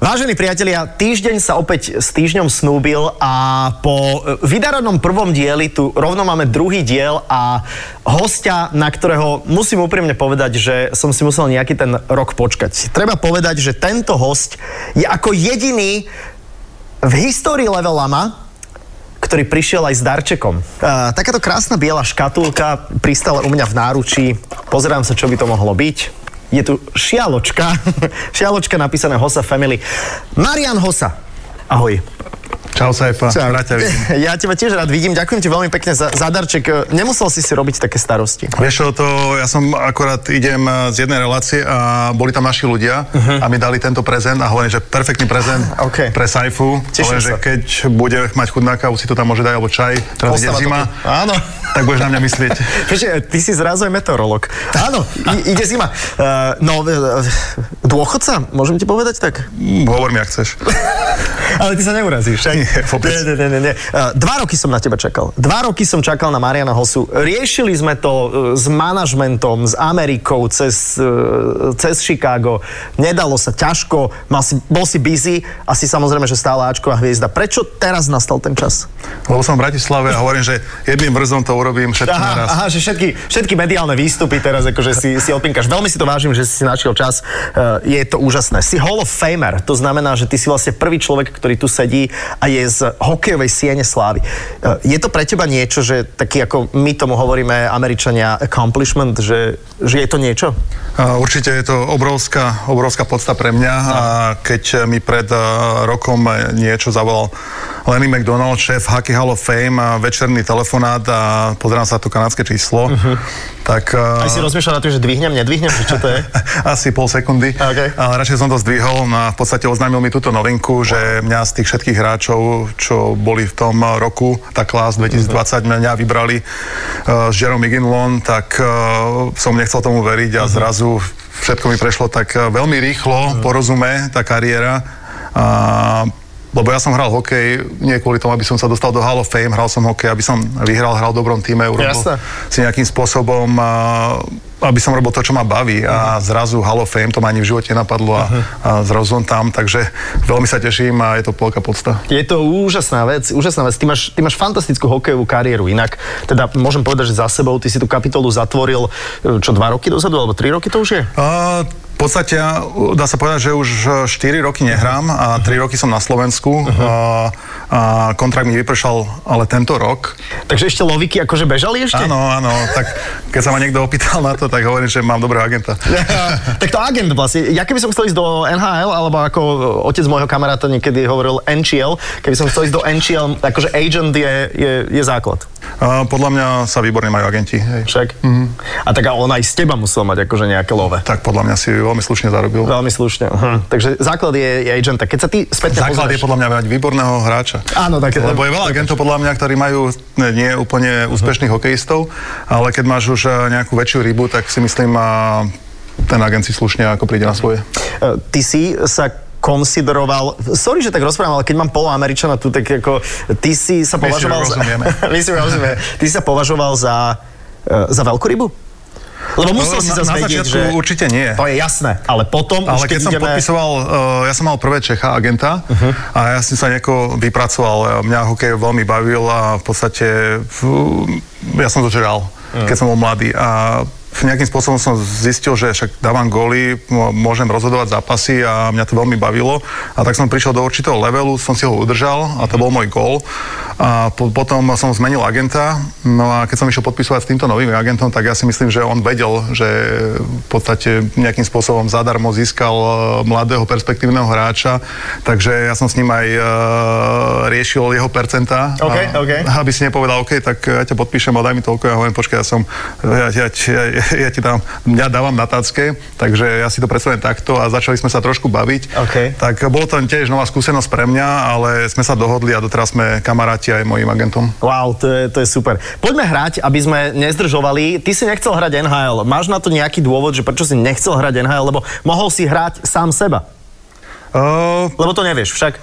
Vážení priatelia, týždeň sa opäť s týždňom snúbil a po e, vydarenom prvom dieli tu rovno máme druhý diel a hostia, na ktorého musím úprimne povedať, že som si musel nejaký ten rok počkať. Treba povedať, že tento host je ako jediný v histórii Level Lama, ktorý prišiel aj s darčekom. Uh, takáto krásna biela škatulka pristala u mňa v náručí. Pozerám sa, čo by to mohlo byť je tu šialočka, šialočka napísané Hosa Family. Marian Hosa, ahoj. Čau Saifa, Čau. rád ťa vidím. Ja teba tiež rád vidím, ďakujem ti veľmi pekne za, za darček. Nemusel si si robiť také starosti. Vieš to ja som akorát idem z jednej relácie a boli tam naši ľudia uh-huh. a mi dali tento prezent a hovorím, že perfektný prezent OK. pre Saifu. Teším hovorím, že sa. keď bude mať chuť na kávu, si to tam môže dať, alebo čaj, teraz ide to zima. Áno. Tak budeš na mňa myslieť. Vieš, ty si zrazu aj meteorolog. Áno, i- ide zima. Uh, no, uh, dôchodca, môžem ti povedať tak? Hovor mi, ak chceš. Ale ty sa neurazíš? Nie, vôbec. Nie, nie, nie, nie, nie. Uh, dva roky som na teba čakal. Dva roky som čakal na Mariana Hosu. Riešili sme to uh, s manažmentom, s Amerikou, cez, uh, cez Chicago. Nedalo sa ťažko, mal si, bol si busy, asi samozrejme, že stála Ačková hviezda. Prečo teraz nastal ten čas? Lebo som v Bratislave a hovorím, že jedným vrzom to urobím všetko naraz. Aha, aha, že všetky, všetky mediálne výstupy teraz akože si, si opinkaš. Veľmi si to vážim, že si našiel čas. Uh, je to úžasné. Si Hall of Famer, to znamená, že ty si vlastne prvý človek, ktorý tu sedí a je z hokejovej siene slávy. Uh, je to pre teba niečo, že taký ako my tomu hovoríme Američania accomplishment, že, že je to niečo? A Určite je to obrovská, obrovská podsta pre mňa a keď mi pred uh, rokom niečo zavolal Lenny McDonald, šéf Hockey Hall of Fame, večerný telefonát a pozerám sa na to kanadské číslo, uh-huh. tak... Uh, Aj si rozmýšľal na to, že dvihnem, nedvihnem, čo to je? asi pol sekundy, OK. ale radšej som to zdvihol a v podstate oznámil mi túto novinku, že mňa z tých všetkých hráčov, čo boli v tom roku, tá klás 2020, mňa vybrali uh, s Jerome Ginlon, tak uh, som nechcel tomu veriť a zrazu všetko mi prešlo tak uh, veľmi rýchlo, porozume, tá kariéra. A lebo ja som hral hokej nie kvôli tomu, aby som sa dostal do Hall of Fame, hral som hokej, aby som vyhral, hral v dobrom týme, urobil Jasné. si nejakým spôsobom, aby som robil to, čo ma baví a zrazu Hall of Fame, to ma ani v živote napadlo a, a zrazu som tam, takže veľmi sa teším a je to veľká podsta. Je to úžasná vec, úžasná vec. Ty máš, ty máš fantastickú hokejovú kariéru. Inak, teda môžem povedať, že za sebou ty si tú kapitolu zatvoril, e, čo, dva roky dozadu, alebo tri roky to už je? V podstate dá sa povedať, že už 4 roky nehrám a 3 roky som na Slovensku a, a kontrakt mi vypršal ale tento rok. Takže ešte loviky akože bežali ešte? Áno, áno, tak keď sa ma niekto opýtal na to, tak hovorím, že mám dobrého agenta. tak to agent vlastne. Ja keby som chcel ísť do NHL, alebo ako otec môjho kamaráta niekedy hovoril NCL, keby som chcel ísť do NCL, akože agent je, je, je základ. A podľa mňa sa výborne majú agenti. Hej. Však? Mm-hmm. A tak on aj z teba musel mať akože nejaké love. Tak podľa mňa si veľmi slušne zarobil. Veľmi slušne. Uh-huh. Takže základ je, je agenta. Keď sa ty spätne Základ je pozrieš... podľa mňa mať výborného hráča. Áno, tak... Lebo je veľa agentov podľa mňa, ktorí majú nie úplne úspešných hokejistov, ale keď máš už eh, nejakú väčšiu rybu, tak si myslím, a ten agent si slušne ako príde na svoje. E, Ty si sa konsideroval, sorry, že tak rozprávam, ale keď mám poloameričana tu, tak ako ty si sa My si považoval rozumieme. My si rozumieme. Ty si sa považoval za, e, za veľkú rybu? Lebo musel No, si zase na vedieť, začiatku že... určite nie. To je jasné, ale potom Ale už keď som ideme... podpisoval, uh, ja som mal prvé Čecha agenta uh-huh. a ja som sa nejako vypracoval. Mňa hokej veľmi bavil a v podstate fú, ja som to žral, uh-huh. keď som bol mladý. A nejakým spôsobom som zistil, že však dávam góly, môžem rozhodovať zápasy a mňa to veľmi bavilo. A tak som prišiel do určitého levelu, som si ho udržal a to bol môj gól. A po, potom som zmenil agenta, no a keď som išiel podpisovať s týmto novým agentom, tak ja si myslím, že on vedel, že v podstate nejakým spôsobom zadarmo získal e, mladého perspektívneho hráča, takže ja som s ním aj uh, riešil jeho percentá. OK, a, OK. Aby si nepovedal, OK, tak ja ťa podpíšem a daj mi toľko. Ja hovorím, počkaj, ja som, ja, ja, ja, ja ti dám, mňa dávam na tacke, takže ja si to predstavujem takto a začali sme sa trošku baviť. OK. Tak bolo to tiež nová skúsenosť pre mňa, ale sme sa dohodli a doteraz sme kamaráti aj mojim agentom. Wow, to je, to je super. Poďme hrať, aby sme nezdržovali. Ty si nechcel hrať NHL. Máš na to nejaký dôvod, že prečo si nechcel hrať NHL, lebo mohol si hrať sám seba. Uh, Lebo to nevieš však.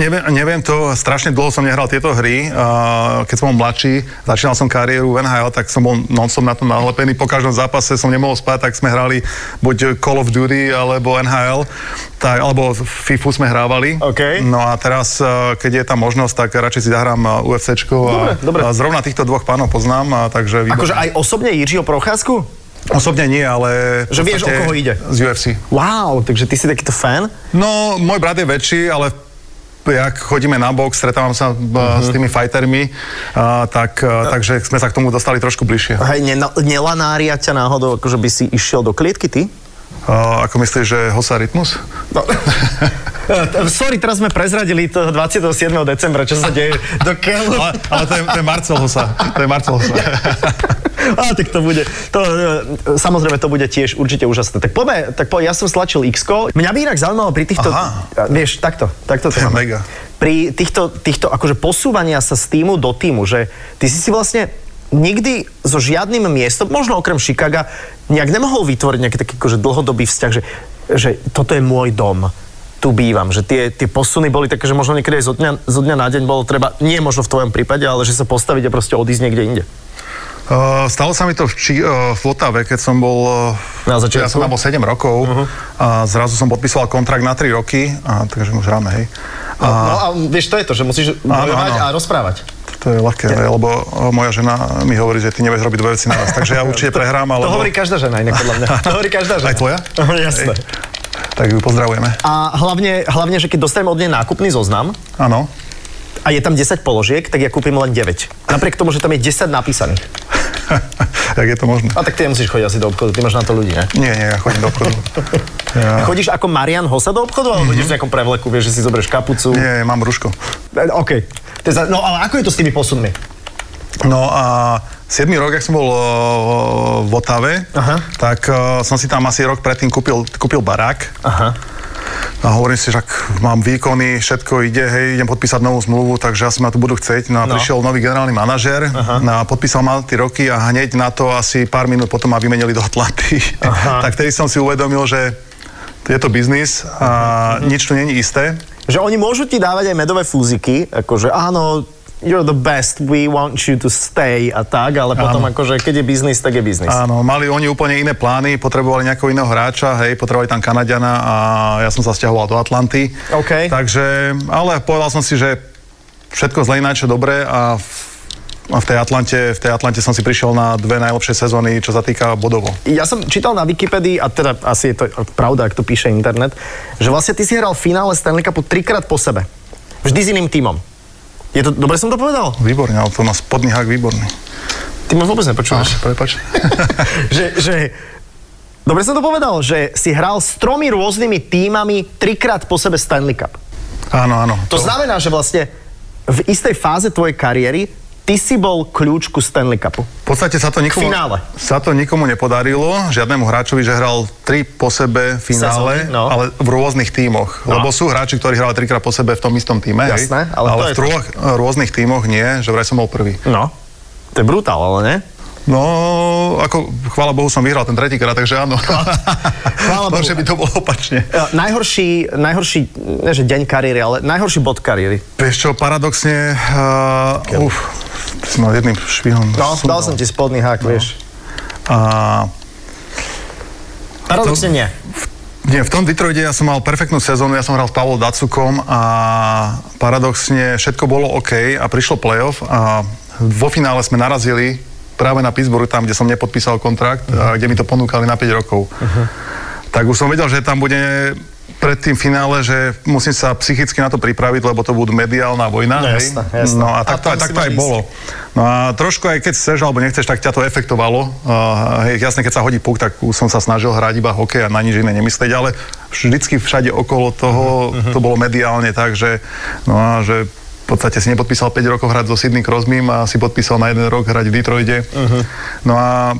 Neviem, neviem to, strašne dlho som nehral tieto hry. Uh, keď som bol mladší, začínal som kariéru v NHL, tak som bol non-stop na tom nahlepený. Po každom zápase som nemohol spať, tak sme hrali buď Call of Duty alebo NHL, tak, alebo FIFU sme hrávali. OK. No a teraz, uh, keď je tam možnosť, tak radšej si zahrám UFCčko. Dobre, a, dobre. a zrovna týchto dvoch pánov poznám, a takže... výborné. Akože aj osobne Jiřího Procházku? Osobne nie, ale... Že vieš, o koho ide? Z UFC. Wow, takže ty si takýto fan? No, môj brat je väčší, ale jak chodíme na box, stretávam sa uh-huh. s tými fightermi, uh, tak, uh, takže sme sa k tomu dostali trošku bližšie. Hej, nena- nelanária ťa náhodou, akože by si išiel do klietky ty? Uh, ako myslíš, že Hosa Rytmus? No. Sorry, teraz sme prezradili toho 27. decembra, čo sa deje do keľu. Ale, ale to, je, to je Marcel Hosa. To je Marcel Hosa. Á, tak to bude, to, e, samozrejme to bude tiež určite úžasné. Tak poďme, tak poďme, ja som stlačil x Mňa by inak zaujímalo pri týchto, Aha. a, vieš, takto, takto to To máme. mega. Pri týchto, týchto akože posúvania sa z týmu do týmu, že ty si si vlastne nikdy so žiadnym miestom, možno okrem Chicaga, nejak nemohol vytvoriť nejaký taký akože dlhodobý vzťah, že, že toto je môj dom tu bývam, že tie, tie posuny boli také, že možno niekedy aj zo dňa, zo dňa na deň bolo treba, nie možno v tvojom prípade, ale že sa postaviť a proste odísť niekde inde. Uh, stalo sa mi to v, Či, uh, v Otave, keď som bol... Uh, Na začiatku? Ja som tam bol 7 rokov uh-huh. a zrazu som podpisoval kontrakt na 3 roky, a, takže už hráme, hej. No, no a vieš, to je to, že musíš bojovať a rozprávať. To je ľahké, ja. lebo uh, moja žena mi hovorí, že ty nevieš robiť dve veci naraz, takže ja určite prehrám, To alebo... hovorí každá žena inak podľa mňa. To hovorí každá žena. Aj tvoja? Jasné. Tak ju pozdravujeme. A hlavne, hlavne, že keď dostaneme od nej nákupný zoznam Áno. a je tam 10 položiek, tak ja kúpim len 9. Napriek tomu, že tam je 10 napísaných. Jak je to možné? A tak ty nemusíš chodiť asi do obchodu, ty máš na to ľudí, ne? Nie, nie, ja chodím do obchodu. Ja, Chodíš ako Marian Hosa do obchodu, alebo ideš v nejakom prevleku, vieš, že si zoberieš kapucu? nie, mám rúško. E, OK. No ale ako je to s tými posunmi? No a 7 rok, ak som bol uh, v Otave, Aha. tak uh, som si tam asi rok predtým kúpil, kúpil barák. Aha. A hovorím si, že ak mám výkony, všetko ide, hej, idem podpísať novú zmluvu, takže asi ma tu budú chcieť. No a No. prišiel nový generálny manažer, no a podpísal ma tie roky a hneď na to asi pár minút potom ma vymenili do Atlanty. Aha. tak vtedy som si uvedomil, že je to biznis a nič tu není isté. Že oni môžu ti dávať aj medové fúziky, akože áno, you're the best, we want you to stay a tak, ale potom Áno. akože keď je biznis, tak je biznis. Áno, mali oni úplne iné plány, potrebovali nejakého iného hráča, hej, potrebovali tam Kanadiana a ja som sa stiahoval do Atlanty. OK. Takže, ale povedal som si, že všetko zle ináč je dobré a v, a v tej Atlante, v tej Atlante som si prišiel na dve najlepšie sezóny, čo sa týka bodovo. Ja som čítal na Wikipedii, a teda asi je to pravda, ak to píše internet, že vlastne ty si hral finále Stanley Cupu trikrát po sebe. Vždy s iným tímom. Je to, dobre som to povedal? Výborne, ale to má spodný hák výborný. Ty ma vôbec nepočúvaš. Prepač. že, že, dobre som to povedal, že si hral s tromi rôznymi tímami trikrát po sebe Stanley Cup. áno, áno. To znamená, že vlastne v istej fáze tvojej kariéry ty si bol kľúč ku Stanley Cupu. V podstate sa to nikomu, finále. sa to nikomu nepodarilo, žiadnemu hráčovi, že hral tri po sebe finále, Sezóny, no. ale v rôznych tímoch. No. Lebo sú hráči, ktorí hrali trikrát po sebe v tom istom týme. Jasné, ale ale v troch rôznych tímoch nie, že vraj som bol prvý. No. To je brutál, ale ne? No, ako, chvála Bohu, som vyhral ten tretíkrát, takže áno. Chvála Bohu. že by to bolo opačne. E, Najhorší, najhorší, ne že deň kariéry, ale najhorší bod kariéry. Vieš čo, paradoxne, uh, uf, ty si mal jedným švihom. No, dal som ti spodný hák, vieš. A, Paradoxne nie. nie, v tom Detroite ja som mal perfektnú sezónu, ja som hral s Pavlom Dacukom a paradoxne všetko bolo OK a prišlo playoff a vo finále sme narazili práve na Pittsburgh, tam, kde som nepodpísal kontrakt, a kde mi to ponúkali na 5 rokov. Tak už som vedel, že tam bude pred tým finále, že musím sa psychicky na to pripraviť, lebo to budú mediálna vojna. No, hej? jasné, jasné. No a tak to, tak to aj ísť. bolo. No a trošku aj keď chceš alebo nechceš, tak ťa to efektovalo. Uh, hej, jasne, keď sa hodí puk, tak som sa snažil hrať iba hokej a na nič iné nemyslieť, ale vždycky všade okolo toho Mhm, to bolo mediálne tak, že, no a že v podstate si nepodpísal 5 rokov hrať so Sydney Crosbym a si podpísal na jeden rok hrať v Detroite. Mhm. No a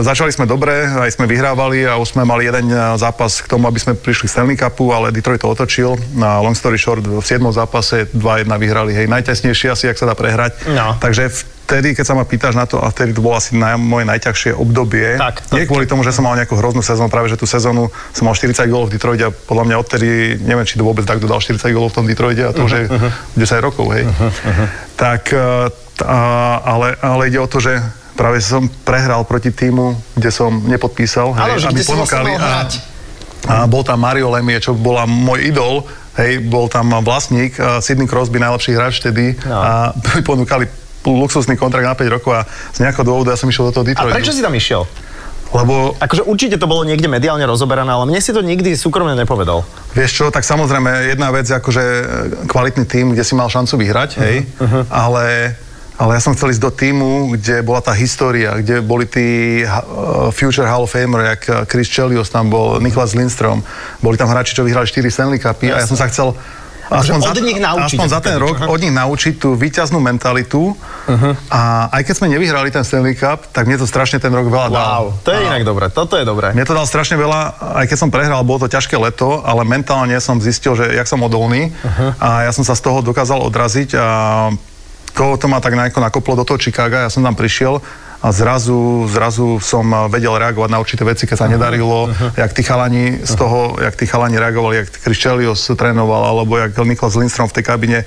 začali sme dobre, aj sme vyhrávali a už sme mali jeden e, zápas k tomu, aby sme prišli k Stanley Cupu, ale Detroit to otočil. Na long story short, v 7. zápase 2-1 vyhrali, hej, najtesnejšie asi, ak sa dá prehrať. No. Takže vtedy, keď sa ma pýtaš na to, a vtedy to bolo asi na, moje najťažšie obdobie. Tak, to- Nie kvôli tomu, že som mal nejakú hroznú sezónu, práve že tú sezónu som mal 40 gólov v Detroite a podľa mňa odtedy, neviem, či to vôbec tak dodal 40 gólov v tom Detroite a to už je Mhm, 10 rokov, hej. Tak, e, t- a, ale, ale ide o to, že práve som prehral proti týmu, kde som nepodpísal, hej, že aby kde si vlastne ponúkali a, a bol tam Mario Lemie, čo bola môj idol, hej, bol tam vlastník, uh, Sidney Crosby, najlepší hráč vtedy No. a mi ponúkali luxusný kontrakt na 5 rokov a z nejakého dôvodu ja som išiel do toho A Detroitu. prečo si tam išiel? Lebo Akože určite to bolo niekde mediálne rozoberané, ale mne si to nikdy súkromne nepovedal. Vieš čo, tak samozrejme jedna vec je akože e, kvalitný tým, kde si mal šancu vyhrať, hej, ale, ale ja som chcel ísť do týmu, kde bola tá história, kde boli tí uh, Future Hall of Famer, jak uh, Chris Chelios tam bol, Niklas Lindstrom, boli tam hráči, čo vyhrali 4 Stanley Cupy a ja som sa chcel aspoň, od nich naučiť, aspoň za ten rok aha. od nich naučiť tú výťaznú mentalitu a aj keď sme nevyhrali ten Stanley Cup, tak mne to strašne ten rok veľa dal. Wow, to je A- inak dobré, toto je dobré. mne to dal strašne veľa, aj keď som prehral, bolo to ťažké leto, ale mentálne som zistil, že jak som odolný uh-huh. a ja som sa z toho dokázal odraziť a to, to ma tak nejako nakoplo do toho Chicaga, ja som tam prišiel a zrazu, zrazu som vedel reagovať na určité veci, keď sa nedarilo, jak tí chalani z toho, jak tí chalani reagovali, jak Chris Chelios trénoval, alebo jak Niklas Lindstrom v tej kabine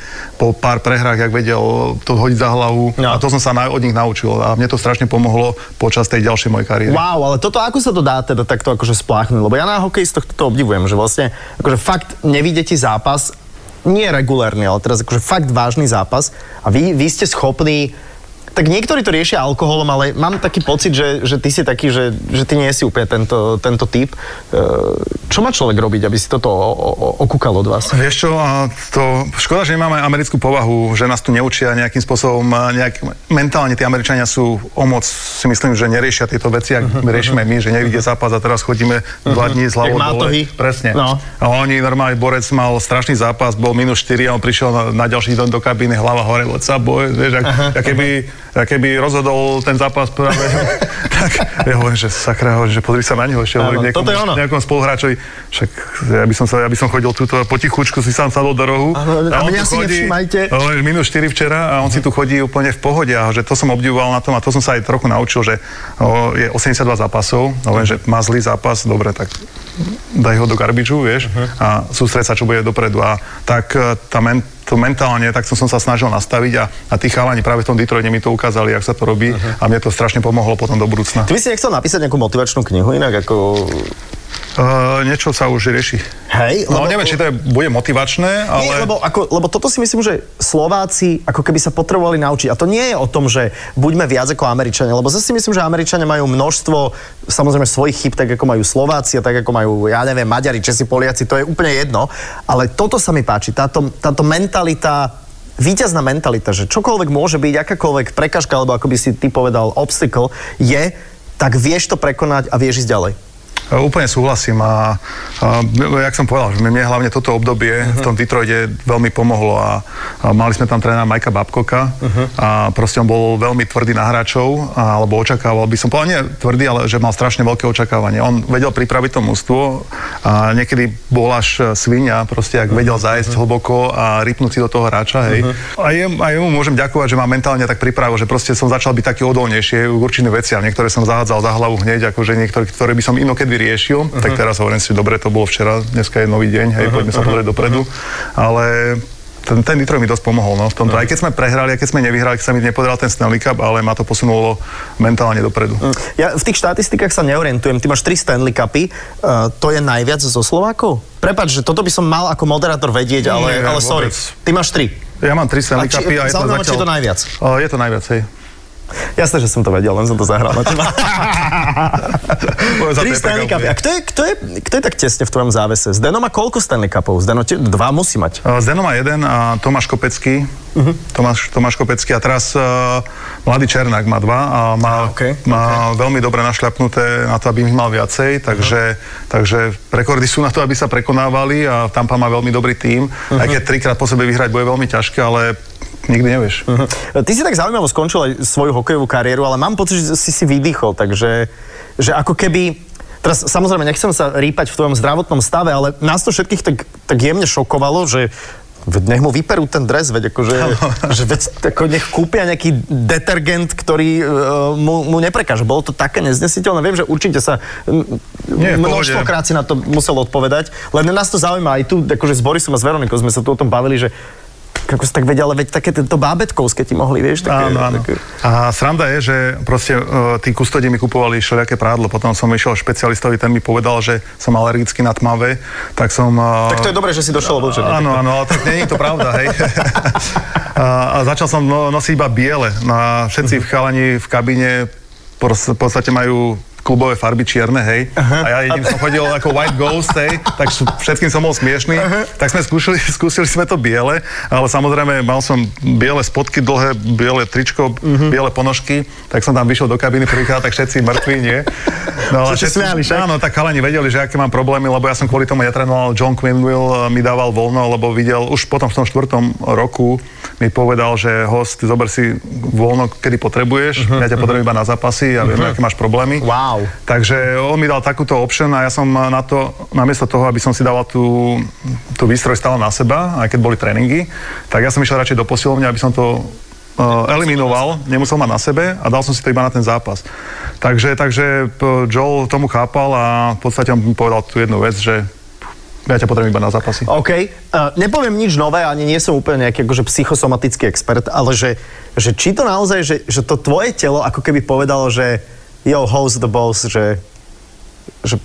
po pár prehrách, jak vedel to hodiť za hlavu No. a to som sa na, od nich naučil a mne to strašne pomohlo počas tej ďalšej mojej kariéry. Wow, ale toto, ako sa to dá teda takto akože spláchnuť? Lebo ja na hokejistoch toto obdivujem, že vlastne akože fakt nevidie ti zápas, nie regulárny, ale teraz akože fakt vážny zápas a vy, vy ste schopní tak niektorí to riešia alkoholom, ale mám taký pocit, že, že ty si taký, že, že ty nie si úplne tento, tento typ. Čo má človek robiť, aby si toto okúkal od vás? Vieš čo, to, škoda, že nemáme americkú povahu, že nás tu neučia nejakým spôsobom, nejak, mentálne tí Američania sú o moc, si myslím, že neriešia tieto veci, ak riešime my, že nevidie zápas a teraz chodíme dva dní z hlavou dole. Presne. No. A oni, normálne, Borec mal strašný zápas, bol minus 4 a on prišiel na, na ďalší deň do kabíny, hlava hore, what's up, boy, vieš, ak, ak keby, keby rozhodol ten zápas práve, tak ja hovorím, že sakra, hovorím, že pozri sa na neho, ešte hovorím ono. nejakom spoluhráčovi, však ja by som, sa, ja by som chodil túto potichučku, si sám sadol do rohu. Áno, a mňa si nevšímajte. on je minus 4 včera a on si tu chodí úplne v pohode a že to som obdivoval na tom a to som sa aj trochu naučil, že o, je 82 zápasov, len, že má zlý zápas, dobre, tak daj ho do garbidžu, vieš, a sústreď sa, čo bude dopredu. A tak e, tá men, to mentálne, tak som, sa snažil nastaviť a, a tí chalani práve v tom Detroite mi to ukázali, jak sa to robí a mne to strašne pomohlo potom do budúcna. Ty by si nechcel napísať nejakú motivačnú knihu inak ako... Uh, niečo sa už rieši. Hej, No neviem, či to je, bude motivačné, ale... Nie, lebo, ako, lebo toto si myslím, že Slováci ako keby sa potrebovali naučiť. A to nie je o tom, že buďme viac ako Američania, lebo zase si myslím, že Američania majú množstvo samozrejme svojich chyb, tak ako majú Slováci a tak ako majú, ja neviem, Maďari, Česi, Poliaci, to je úplne jedno. Ale toto sa mi páči, táto, táto mentalita víťazná mentalita, že čokoľvek môže byť, akákoľvek prekažka, alebo ako by si ty povedal, obstacle, je, tak vieš to prekonať a vieš ísť ďalej. E, Úplne súhlasím a, a jak som povedal, že mne hlavne toto obdobie uh-huh. v tom Detroite veľmi pomohlo a, a mali sme tam trénera Majka Babkoka uh-huh. a proste on bol veľmi tvrdý na hráčov, a, alebo očakával by som povedal, nie tvrdý, ale že mal strašne veľké očakávanie. On vedel pripraviť to mústvo a niekedy bol až svinia, proste ak vedel zájsť uh-huh. hlboko a rypnúť si do toho hráča, hej. Uh-huh. A, jem, a jemu môžem ďakovať, že ma mentálne tak pripravil, že proste som začal byť taký odolnejší v určitým veciam. Niektoré som zahádzal za hlavu hneď, akože niektoré, ktoré by som inokedy riešil, uh-huh. tak teraz hovorím si, dobre, to bolo včera, dneska je nový deň, hej, uh-huh. poďme sa pozrieť dopredu. Ale ten, ten Detroit mi dosť pomohol, no, v tomto. Aj keď sme prehrali, aj keď sme nevyhrali, keď sa mi nepodaral ten Stanley Cup, ale ma to posunulo mentálne dopredu. Ja v tých štatistikách sa neorientujem. Ty máš 3 Stanley Cupy. Uh, to je najviac zo Slovákov? Prepač, že toto by som mal ako moderátor vedieť, ale, Nie, ale sorry. vôbec. Ty máš 3. Ja mám tri Stanley či- Cupy a je to zatiaľ... či je to najviac. O, je to najviac, hej. Jasné, že som to vedel, len som to zahral na teba. Tri Stanley Cupy. A kto je, kto, je, kto je tak tesne v tvojom závese? Zdeno má koľko Stanley Cupov? Zdeno, te, dva musí mať. Uh, Zdeno má jeden a Tomáš Kopecký. Uh-huh. Tomáš, Tomáš Kopecký a teraz uh, mladý Černák má dva a má, A, okej, má veľmi dobre našľapnuté na to, aby ich mal viacej, takže, uh-huh. takže rekordy sú na to, aby sa prekonávali a Tampa má veľmi dobrý tím. Uh-huh. Aj keď trikrát po sebe vyhrať bude veľmi ťažké, ale nikdy nevieš. Uh-huh. Ty si tak zaujímavo skončil aj svoju hokejovú kariéru, ale mám pocit, že si si vydýchol, takže že ako keby... Teraz samozrejme nechcem sa rýpať v tvojom zdravotnom stave, ale nás to všetkých tak, tak jemne šokovalo, že nech mu vyperú ten dres, veď akože, že veď ako nech kúpia nejaký detergent, ktorý uh, mu, mu neprekáže. Bolo to také neznesiteľné. Viem, že určite sa Nie, množstvokrát si na to musel odpovedať, len nás to zaujíma aj tu, akože s Borisom a s Veronikou sme sa tu o tom bavili, že ako si tak vedia, ale veď také to bábetkovské ti mohli, vieš? Také, áno, áno. Také... A sranda je, že proste uh, tí kustodi mi kupovali všelijaké prádlo, potom som išiel špecialistovi, ten mi povedal, že som alergický na tmavé, tak som... Uh, tak to je dobré, že si došiel do Áno, áno, ale tak nie je to pravda, hej. a, a začal som no, nosiť iba biele. No a všetci uh-huh. chalani v kabíne v podstate majú klubové farby čierne, hej. Uh-huh. A ja jedím som chodil ako White Ghost, hej, tak všetkým som bol smiešný. Uh-huh. Tak sme skúšali, skúsili sme to biele, ale samozrejme mal som biele spodky dlhé, biele tričko, uh-huh. biele ponožky, tak som tam vyšiel do kabiny prvýkrát, tak všetci mŕtvi, nie? No, ale všetci, smiali, áno, tak chalani vedeli, že aké mám problémy, lebo ja som kvôli tomu netrénoval, John Quinville mi dával voľno, lebo videl, už potom v tom štvrtom roku mi povedal, že host, zober si voľno, kedy potrebuješ, uh-huh, ja ťa potrebujem iba na zápasy a viem, uh-huh. aké máš problémy. Wow. Takže on mi dal takúto option a ja som na to, namiesto toho, aby som si dával tú, tú výstroj stále na seba, aj keď boli tréningy, tak ja som išiel radšej do posilovne, aby som to uh, eliminoval, nemusel mať na sebe a dal som si to iba na ten zápas. Takže, takže Joel tomu chápal a v podstate on mi povedal tú jednu vec, že ja ťa potrebujem iba na zápasy. OK. Uh, nepoviem nič nové, ani nie som úplne nejaký akože psychosomatický expert, ale že, že či to naozaj, že, že to tvoje telo ako keby povedalo, že yo, host the boss, že, že,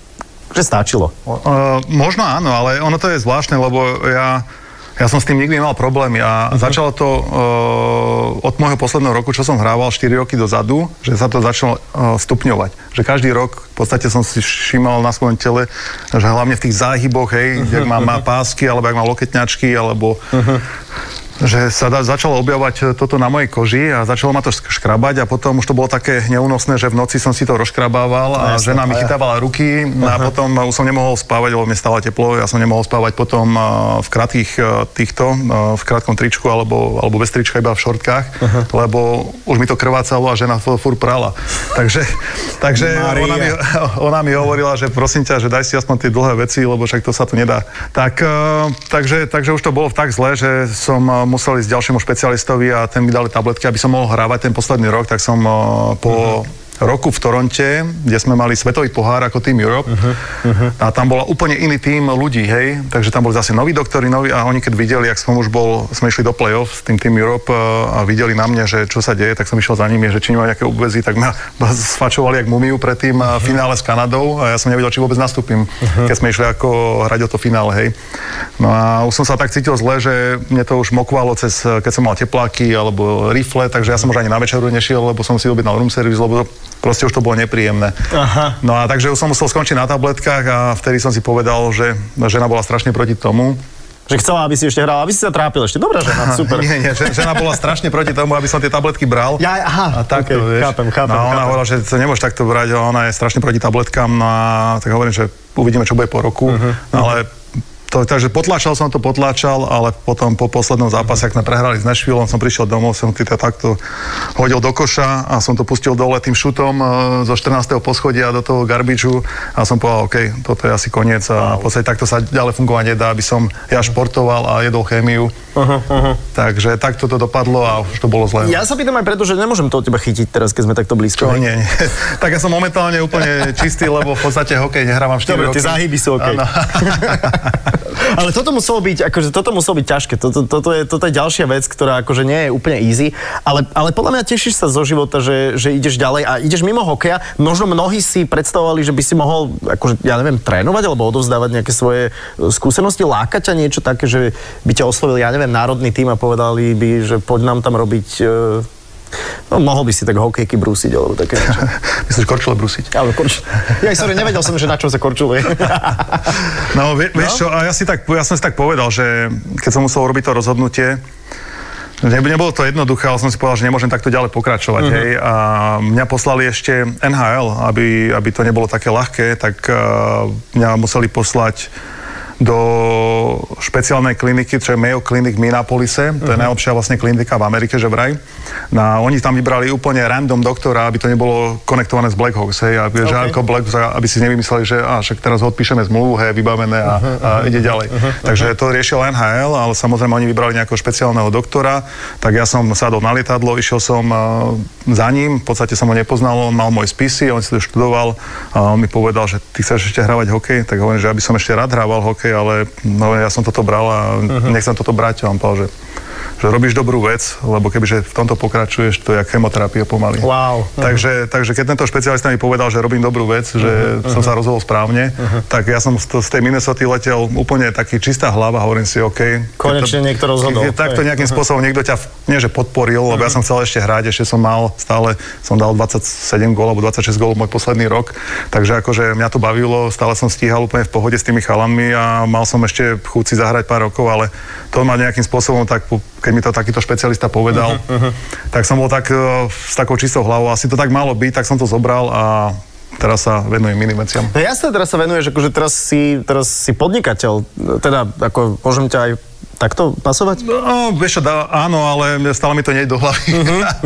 že stačilo. Uh, možno áno, ale ono to je zvláštne, lebo ja ja som s tým nikdy nemal problémy a uh-huh. začalo to uh, od môjho posledného roku, čo som hrával 4 roky dozadu, že sa to začalo uh, stupňovať. Že každý rok v podstate som si všímal na svojom tele, že hlavne v tých záhyboch, hej, uh-huh. jak mám, má pásky, alebo ak mám loketňačky, alebo uh-huh že sa da, začalo objavovať e, toto na mojej koži a začalo ma to škrabať a potom už to bolo také neúnosné, že v noci som si to rozškrabával a no, žena mi chytávala ruky no a potom už som nemohol spávať, lebo mi stalo teplo, ja som nemohol spávať potom e, v krátkých e, týchto, v krátkom tričku alebo, alebo bez trička iba v šortkách, uh-huh. lebo už mi to krvácalo a žena fur prala. Takže, takže ona, mi, ona mi hovorila, že prosím ťa, že daj si aspoň tie dlhé veci, lebo však to sa tu nedá. Tak, takže, takže už to bolo tak zle, že som musel ísť ďalšiemu špecialistovi a ten mi dali tabletky, aby som mohol hrávať ten posledný rok, tak som po uh-huh roku v Toronte, kde sme mali svetový pohár ako Team Europe uh-huh, uh-huh. a tam bola úplne iný tým ľudí, hej, takže tam boli zase noví doktori, noví a oni keď videli, ak som už bol, sme išli do play-off s tým Team Europe a videli na mňa, že čo sa deje, tak som išiel za nimi, že či nemá nejaké obvezy, tak ma, ma sfačovali jak mumiu pred tým uh-huh. finále s Kanadou a ja som nevedel, či vôbec nastúpim, uh-huh. keď sme išli ako hrať o to finále, hej. No a už som sa tak cítil zle, že mne to už mokvalo cez, keď som mal tepláky alebo rifle, takže ja som už ani na večeru nešiel, lebo som si objednal room service, lebo proste už to bolo nepríjemné. Aha. No a takže už som musel skončiť na tabletkách a vtedy som si povedal, že žena bola strašne proti tomu. Že chcela, aby si ešte hral, aby si sa trápil ešte. Dobrá žena, super. nie, nie, žena bola strašne proti tomu, aby som tie tabletky bral. Ja, aha, a tak okay, vieš. chápem, chápem. No, ona chápem. hovorila, že to nemôžeš takto brať, ona je strašne proti tabletkám, no a tak hovorím, že uvidíme, čo bude po roku, uh-huh, ale to, takže potláčal som to, potláčal, ale potom po poslednom zápase, ak sme prehrali s Nashville, som prišiel domov, som to takto hodil do koša a som to pustil dole tým šutom e, zo 14. poschodia do toho garbidžu a som povedal, OK, toto je asi koniec a v podstate takto sa ďalej fungovať nedá, aby som ja športoval a jedol chémiu. Uh-huh, uh-huh. Takže takto to dopadlo a už to bolo zle. Ja sa pýtam aj preto, že nemôžem to od teba chytiť teraz, keď sme takto blízko. Čo, nie, nie. tak ja som momentálne úplne čistý, lebo v podstate hokej nehrávam 4 Dobre, roky. tie záhyby sú OK. Ale toto muselo byť, akože toto muselo byť ťažké. Toto, toto, je, toto je ďalšia vec, ktorá akože nie je úplne easy. Ale, ale podľa mňa tešíš sa zo života, že, že ideš ďalej a ideš mimo hokeja. Možno mnohí si predstavovali, že by si mohol, akože, ja neviem, trénovať alebo odovzdávať nejaké svoje e, skúsenosti, lákať ťa niečo také, že by ťa oslovil, ja neviem, národný tým a povedali by, že poď nám tam robiť e, No, mohol by si tak hokejky brúsiť, alebo také niečo. Myslíš korčule brúsiť? Áno, korčule. Ja, sorry, nevedel som, že na čo sa korčuluje. no, vie, no? vieš čo, a ja, si tak, ja som si tak povedal, že keď som musel robiť to rozhodnutie, Nebolo to jednoduché, ale som si povedal, že nemôžem takto ďalej pokračovať. Uh-huh. Hej. A mňa poslali ešte NHL, aby, aby to nebolo také ľahké, tak uh, mňa museli poslať do špeciálnej kliniky, čo je Mayo Clinic v Minneapolise. To je najlepšia vlastne klinika v Amerike, že vraj. No, a oni tam vybrali úplne random doktora, aby to nebolo konektované s Black Hawks, hej, aby, že Okay. ako Black, aby si nevymysleli, že á, však teraz odpíšeme zmluvu, hej, vybavené a, a ide ďalej. Takže to riešil NHL, ale samozrejme oni vybrali nejakého špeciálneho doktora, tak ja som sadol na lietadlo, išiel som uh, za ním, v podstate som ho nepoznal, on mal môj spisy, on si to študoval a on mi povedal, že ty chceš ešte hrávať hokej, tak hovorím, že ja by som ešte rád hrával hokej, ale no, ja som toto bral a nechcem toto brať. On povedal, že že robíš dobrú vec, lebo kebyže v tomto pokračuješ, to je chemoterapia pomaly. Wow. Takže, takže keď tento špecialista mi povedal, že robím dobrú vec, že som sa rozhodol správne, tak ja som z, to- tej Minnesota letel úplne taký čistá hlava, hovorím si, OK. Konečne keď niekto rozhodol. keď Takto nejakým spôsobom niekto ťa, nie že podporil, lebo ja som chcel ešte hrať, ešte som mal stále, som dal 27 gól alebo 26 gólov môj posledný rok, takže akože mňa to bavilo, stále som stíhal úplne v pohode s tými chalanmi a mal som ešte chuť si zahrať pár rokov, ale to ma nejakým spôsobom tak, keď mi to takýto špecialista povedal, tak som bol tak e, s takou čistou hlavou, asi to tak malo byť, tak som to zobral a teraz sa venujem iným veciam. No jasné, teraz sa venuješ, akože teraz si, teraz si podnikateľ, teda ako môžem ťa aj takto pasovať? No, vieš čo, dá, áno, ale stále mi to nie je do hlavy.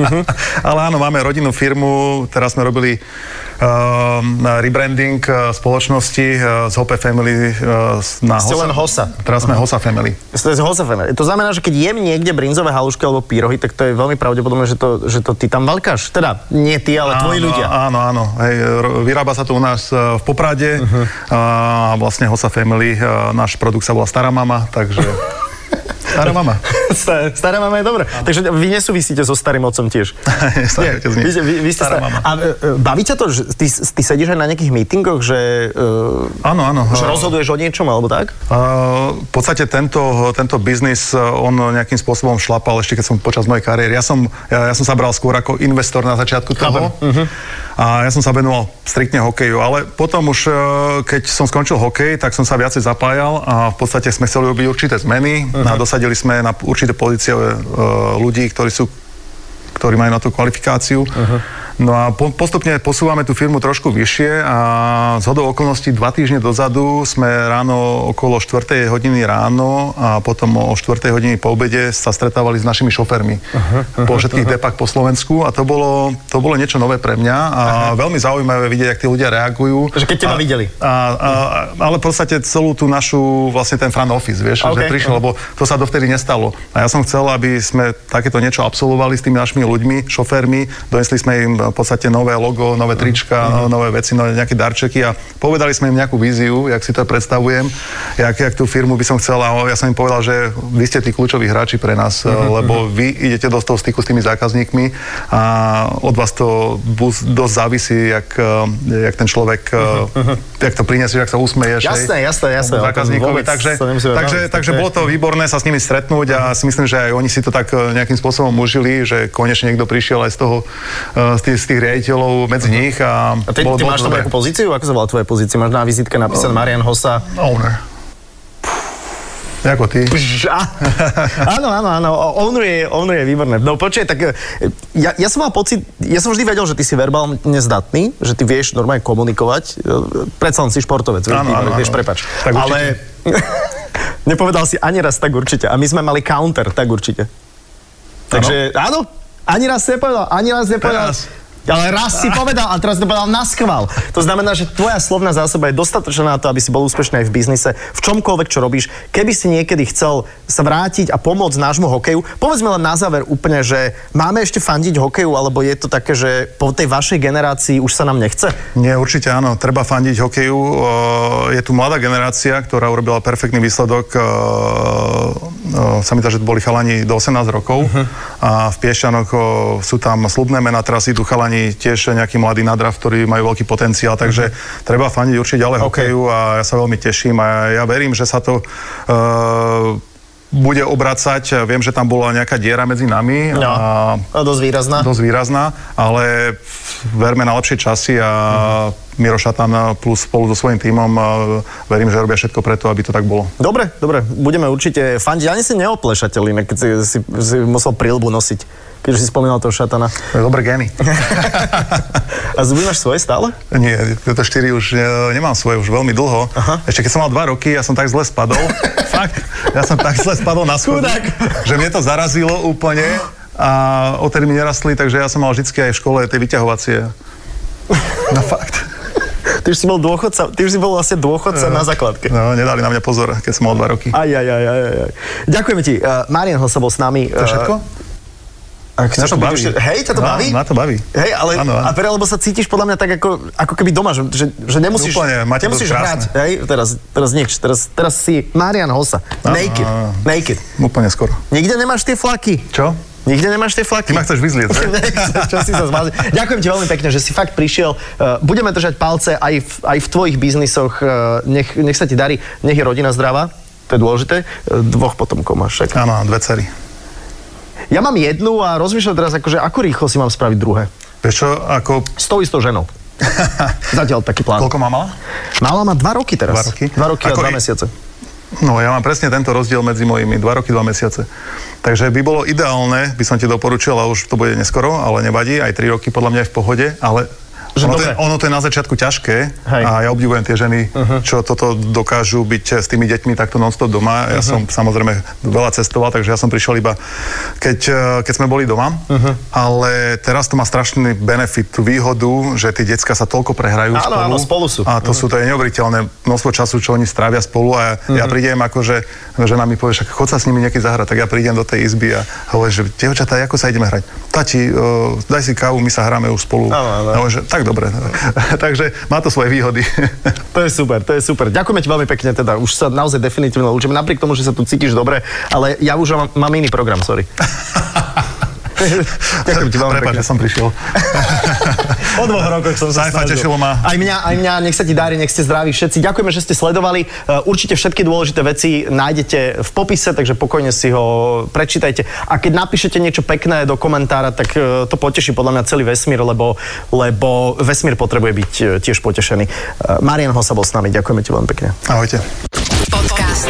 ale áno, máme rodinnú firmu, teraz sme robili uh, rebranding uh, spoločnosti uh, z Hope Family uh, na Ste len Hosa. Teraz sme Hosa Family. Je z Hosa Family. To znamená, že keď jem niekde brinzové halušky alebo pyrohy, tak to je veľmi pravdepodobné, že to, že to ty tam valkáš. Teda nie ty, ale tvoji áno, ľudia. Áno, áno. Hej, vyrába sa to u nás v Poprade Mhm. a vlastne Hosa Family, náš produkt sa volá Stará mama, takže... Stará mama. Stará, stará mama je dobrá. Takže vy nesúvisíte so starým otcom tiež. Starý otec nie. Vy, vy, vy ste Stará stará mama. A e, e, baví ťa to, že ty, ty sedíš aj na nejakých mítingoch, že, uh, Áno, áno. že Uh, rozhoduješ o niečom, alebo tak? Uh, v podstate tento, tento biznis, on nejakým spôsobom šlapal ešte keď som počas mojej kariéry. Ja som, ja, ja som sa bral skôr ako investor na začiatku toho. A ja som sa venoval striktne hokeju, ale potom už, keď som skončil hokej, tak som sa viacej zapájal a v podstate sme chceli robiť určité zmeny a dosadili sme na určité pozície uh, ľudí, ktorí sú ktorí majú na tú kvalifikáciu. No a po, postupne posúvame tú firmu trošku vyššie a z hodou okolností dva týždne dozadu sme ráno okolo 4. hodiny ráno a potom o 4. hodiny po obede sa stretávali s našimi šofermi po všetkých depách po Slovensku a to bolo, to bolo niečo nové pre mňa a veľmi zaujímavé vidieť, jak tí ľudia reagujú. Že keď teba A- videli. a, a, ale v podstate celú tú našu, vlastne ten front office, vieš, OK. že prišiel, lebo to sa dovtedy nestalo. A ja som chcel, aby sme takéto niečo absolvovali s tými našimi ľuďmi, šoférmi, donesli sme im v podstate nové logo, nové trička, nové veci, nové nejaké darčeky a povedali sme im nejakú víziu, jak si to predstavujem, jak, jak tú firmu by som chcel a ja som im povedal, že vy ste tí kľúčoví hráči pre nás, lebo vy idete do toho styku s tými zákazníkmi a od vás to dosť závisí, jak, eh, jak ten človek, eh, jak to prinesieš, jak sa usmeješ. Jasné, jasné, jasné, Zákazníkovi, takže, takže, takže bolo to výborné sa s nimi stretnúť a si myslím, že aj oni si to tak nejakým spôsobom užili, že konečne niekto prišiel aj z toho, z tých, z tých riaditeľov medzi nich a, A ty, ty máš tam nejakú pozíciu? Ako sa volá tvoja pozícia? Máš na vizitke napísané Marian Hossa. Owner. Ako ty? Pš, á. áno, áno, áno. Owner je, owner je výborné. No počkaj, tak e, ja, ja som mal pocit, ja som vždy vedel, že ty si verbálne zdatný, že ty vieš normálne komunikovať. E, Predsa len si športovec, Áno, ty áno, vieš, áno. prepač. Tak. Ale nepovedal si ani raz tak určite. A my sme mali counter, tak určite. Takže áno, ani raz nepovedal, ani raz nepovedal. Teraz. Ale raz si povedal a teraz to povedal na schvál. To znamená, že tvoja slovná zásoba je dostatočná na to, aby si bol úspešný aj v biznise, v čomkoľvek, čo robíš. Keby si niekedy chcel sa vrátiť a pomôcť nášmu hokeju, povedzme len na záver úplne, že máme ešte fandiť hokeju, alebo je to také, že po tej vašej generácii už sa nám nechce? Nie, určite áno, treba fandiť hokeju. Je tu mladá generácia, ktorá urobila perfektný výsledok. Sa mi že to boli chalani do 18 rokov a v Piešťanoch sú tam slubné mená, teraz idú chalani tiež nejaký mladý nadrav, ktorí majú veľký potenciál, takže treba fandiť určite ďalej hokeju a ja sa veľmi teším a ja verím, že sa to e, bude obracať. Viem, že tam bola nejaká diera medzi nami No. a A dosť výrazná. dosť výrazná, ale verme na lepšie časy a Miro Šatan plus spolu so svojím tímom a verím, že robia všetko preto, aby to tak bolo. Dobre, dobre, budeme určite fandiť. Ani si neoplešateľ, inak keď si, si, si musel prílbu nosiť. Keďže si spomínal toho šatana. Dobre gény. A zuby máš svoje stále? Nie, tieto štyri už e, nemám svoje už veľmi dlho. Aha. Ešte keď som mal dva roky, ja som tak zle spadol. Fakt, ja som tak zle spadol na schody, že mne to zarazilo úplne a odtedy mi nerastli, takže ja som mal vždycky aj v škole tie vyťahovacie. No fakt. Ty už si bol dôchodca, ty už si bol vlastne dôchodca na základke. No, nedali na mňa pozor, keď som mal dva roky. Aj, aj, aj, aj, aj. Ďakujeme ti. Uh, Marian Hosa bol s nami. To všetko? Ak Mňa to baví. ešte- Hej, ťa to No, baví? ma to baví. Hej, ale Áno, áno. a pre, lebo sa cítiš podľa mňa tak ako, ako keby doma, že, že, že nemusíš, Úplne, máte nemusíš hrať. Hej, teraz, teraz nič. Teraz, teraz si Marian Hosa. Áno, naked. áno. Naked. Úplne skoro. Nikde nemáš tie flaky? Čo? Nikde nemáš tie flaky? Ty ma chceš vyzlieť? Čo si sa zmazil. Ďakujem ti veľmi pekne, že si fakt prišiel. Uh, Budeme držať palce aj v, aj v tvojich biznisoch. Uh, Nech, nech sa ti darí, nech je rodina zdravá. To je dôležité. Uh, Dvoch potomkov máš však. Áno, dve cery. Ja mám jednu a rozmýšľam teraz, akože ako rýchlo si mám spraviť druhé. Vieš čo, ako... S tou istou ženou. Zatiaľ taký plán. Koľko má mala? Mala má dva roky teraz. Dva roky? Dva roky Ako a dva i- mesiace. No, ja mám presne tento rozdiel medzi mojimi 2 roky, 2 mesiace. Takže by bolo ideálne, by som ti doporučil, a už to bude neskoro, ale nevadí, aj 3 roky podľa mňa je v pohode, ale Že ono, to dobre. je, ono to je na začiatku ťažké Hej. a ja obdivujem tie ženy, uh-huh. čo toto dokážu byť s tými deťmi takto non-stop doma. Ja uh-huh. som samozrejme veľa cestoval, takže ja som prišiel iba, keď, eh, keď sme boli doma, uh-huh. ale teraz to má strašný benefit, tú výhodu, že tie decka sa toľko prehrajú Áno, spolu. áno, spolu sú. A to sú to je neuveriteľné množstvo času, čo oni strávia spolu a ja, ja prídem ako, že žena mi povie, však chod sa s nimi niekedy zahrať, tak ja prídem do tej izby a hovorím, že dievčatá, ako sa ideme hrať? Tati, uh, daj si kávu, my sa hráme už spolu. Áno, áno. Hovorím, že tak dobre. Takže má to svoje výhody. To je super, to je super. Ďakujeme ti veľmi pekne, teda už sa naozaj definitívne učím, napriek tomu, že sa tu cítiš dobre, ale ja už mám, mám iný program, sorry. Ďakujem ti veľmi pekne. že som prišiel. Po dvoch rokoch som sa Sajfa, tešilo ma. Aj mňa, aj mňa, nech sa ti darí, nech ste zdraví všetci. Ďakujeme, že ste sledovali. Uh, Určite všetky dôležité veci nájdete v popise, takže pokojne si ho prečítajte. A keď napíšete niečo pekné do komentára, tak uh, to poteší podľa mňa celý vesmír, lebo, lebo vesmír potrebuje byť uh, tiež potešený. Marian Hosa bol s nami, ďakujeme ti veľmi pekne. Ahojte. Podcast